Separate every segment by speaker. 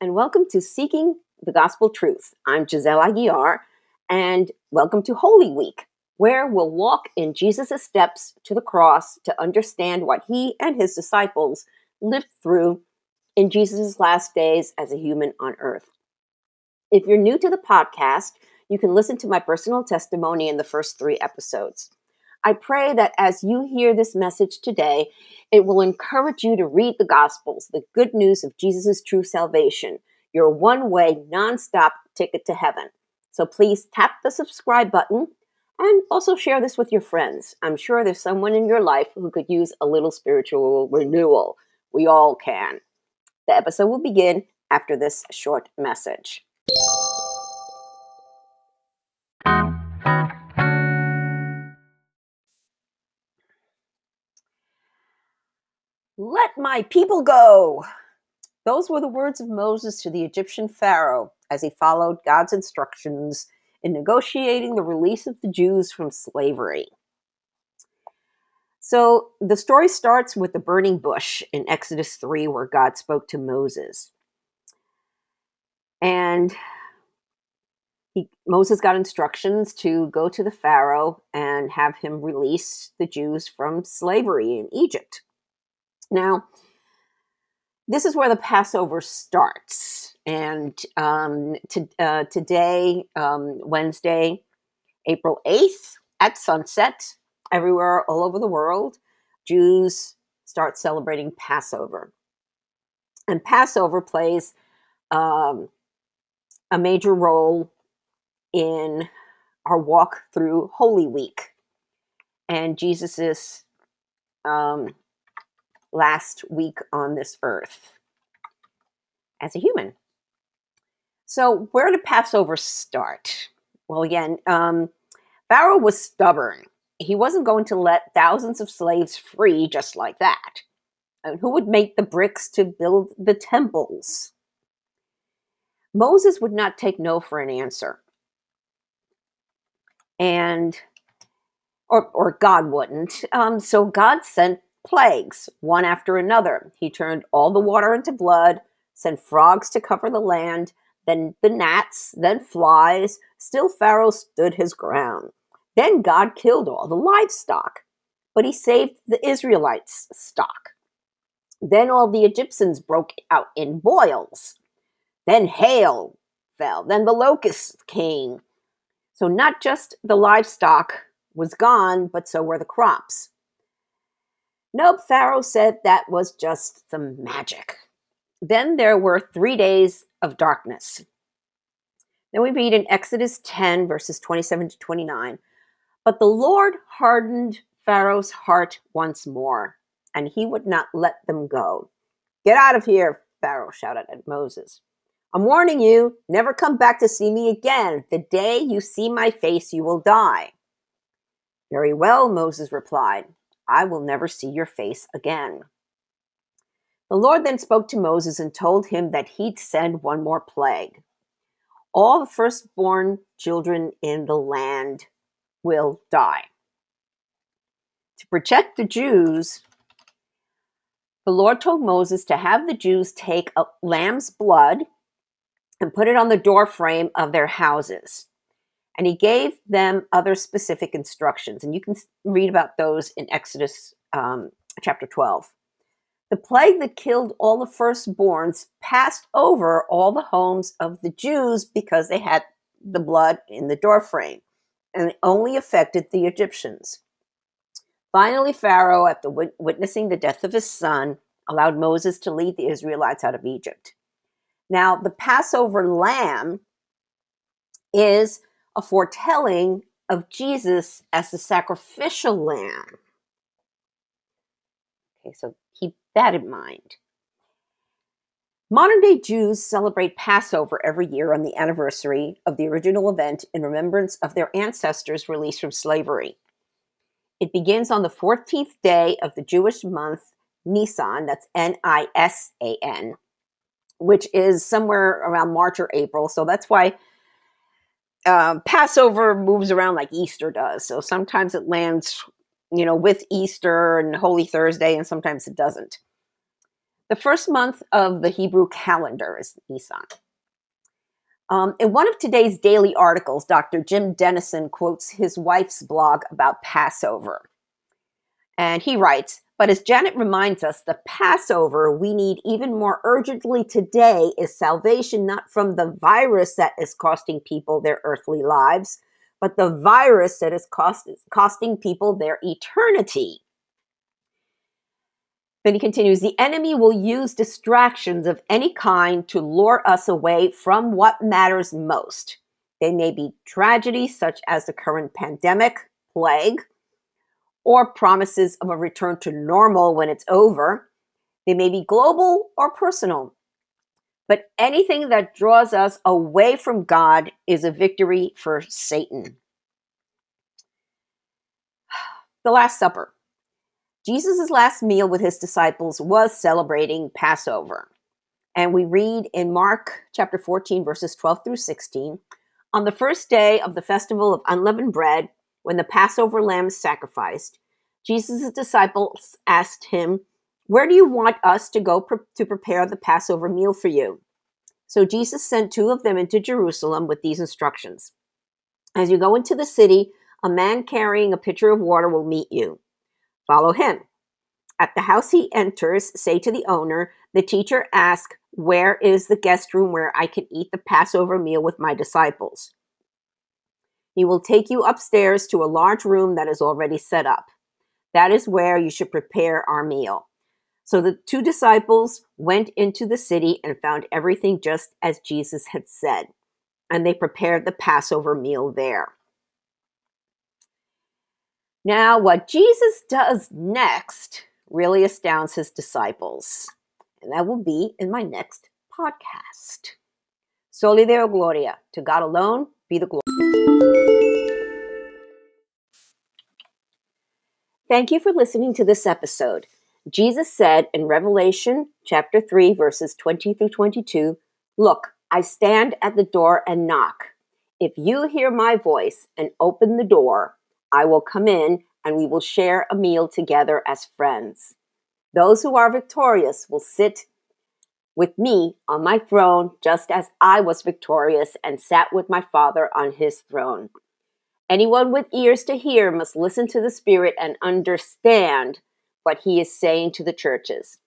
Speaker 1: and welcome to Seeking the Gospel Truth. I'm Giselle Aguiar, and welcome to Holy Week, where we'll walk in Jesus' steps to the cross to understand what he and his disciples lived through in Jesus' last days as a human on earth. If you're new to the podcast, you can listen to my personal testimony in the first three episodes. I pray that as you hear this message today, it will encourage you to read the Gospels, the good news of Jesus' true salvation, your one way, non-stop ticket to heaven. So please tap the subscribe button and also share this with your friends. I'm sure there's someone in your life who could use a little spiritual renewal. We all can. The episode will begin after this short message. Let my people go. Those were the words of Moses to the Egyptian Pharaoh as he followed God's instructions in negotiating the release of the Jews from slavery. So the story starts with the burning bush in Exodus 3, where God spoke to Moses. And he, Moses got instructions to go to the Pharaoh and have him release the Jews from slavery in Egypt. Now, this is where the Passover starts. And um, to, uh, today, um, Wednesday, April 8th, at sunset, everywhere all over the world, Jews start celebrating Passover. And Passover plays um, a major role in our walk through Holy Week and Jesus's um, last week on this earth as a human. So, where did Passover start? Well, again, um, Pharaoh was stubborn. He wasn't going to let thousands of slaves free just like that. And who would make the bricks to build the temples? Moses would not take no for an answer. And, or, or God wouldn't. Um, so God sent plagues, one after another. He turned all the water into blood, sent frogs to cover the land, then the gnats, then flies. Still, Pharaoh stood his ground. Then God killed all the livestock, but he saved the Israelites' stock. Then all the Egyptians broke out in boils. Then hail fell. Then the locusts came. So not just the livestock was gone, but so were the crops. Nope, Pharaoh said that was just some magic. Then there were three days of darkness. Then we read in Exodus 10, verses 27 to 29. But the Lord hardened Pharaoh's heart once more, and he would not let them go. Get out of here, Pharaoh shouted at Moses. I'm warning you, never come back to see me again. The day you see my face, you will die. Very well, Moses replied. I will never see your face again. The Lord then spoke to Moses and told him that he'd send one more plague. All the firstborn children in the land will die. To protect the Jews, the Lord told Moses to have the Jews take a lamb's blood and put it on the doorframe of their houses and he gave them other specific instructions. And you can read about those in Exodus um, chapter 12. The plague that killed all the firstborns passed over all the homes of the Jews because they had the blood in the doorframe, and it only affected the Egyptians. Finally, Pharaoh, after witnessing the death of his son, allowed Moses to lead the Israelites out of Egypt. Now, the Passover lamb is a foretelling of Jesus as the sacrificial lamb. Okay, so keep that in mind. Modern day Jews celebrate Passover every year on the anniversary of the original event in remembrance of their ancestors release from slavery. It begins on the 14th day of the Jewish month Nisan, that's N I S A N, which is somewhere around March or April. So that's why um, Passover moves around like Easter does. So sometimes it lands, you know, with Easter and Holy Thursday, and sometimes it doesn't. The first month of the Hebrew calendar is Nisan. Um, in one of today's daily articles, Dr. Jim Denison quotes his wife's blog about Passover. And he writes, but as Janet reminds us, the Passover we need even more urgently today is salvation not from the virus that is costing people their earthly lives, but the virus that is cost, costing people their eternity. Then he continues The enemy will use distractions of any kind to lure us away from what matters most. They may be tragedies such as the current pandemic, plague, or promises of a return to normal when it's over. They may be global or personal. But anything that draws us away from God is a victory for Satan. The Last Supper. Jesus' last meal with his disciples was celebrating Passover. And we read in Mark chapter 14, verses 12 through 16 On the first day of the festival of unleavened bread, when the Passover lamb is sacrificed, Jesus' disciples asked him, Where do you want us to go pre- to prepare the Passover meal for you? So Jesus sent two of them into Jerusalem with these instructions As you go into the city, a man carrying a pitcher of water will meet you. Follow him. At the house he enters, say to the owner, The teacher asks, Where is the guest room where I can eat the Passover meal with my disciples? He will take you upstairs to a large room that is already set up. That is where you should prepare our meal. So the two disciples went into the city and found everything just as Jesus had said, and they prepared the Passover meal there. Now, what Jesus does next really astounds his disciples, and that will be in my next podcast. Soli Deo Gloria. To God alone be the glory. Thank you for listening to this episode. Jesus said in Revelation chapter 3, verses 20 through 22 Look, I stand at the door and knock. If you hear my voice and open the door, I will come in and we will share a meal together as friends. Those who are victorious will sit with me on my throne, just as I was victorious and sat with my Father on his throne. Anyone with ears to hear must listen to the Spirit and understand what he is saying to the churches.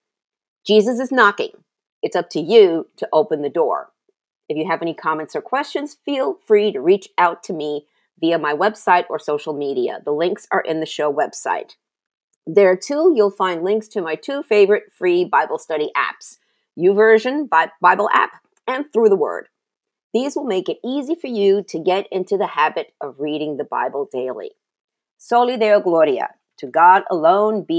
Speaker 1: Jesus is knocking. It's up to you to open the door. If you have any comments or questions, feel free to reach out to me via my website or social media. The links are in the show website. There too, you'll find links to my two favorite free Bible study apps YouVersion Bible app and Through the Word. These will make it easy for you to get into the habit of reading the Bible daily. Soli Deo Gloria. To God alone be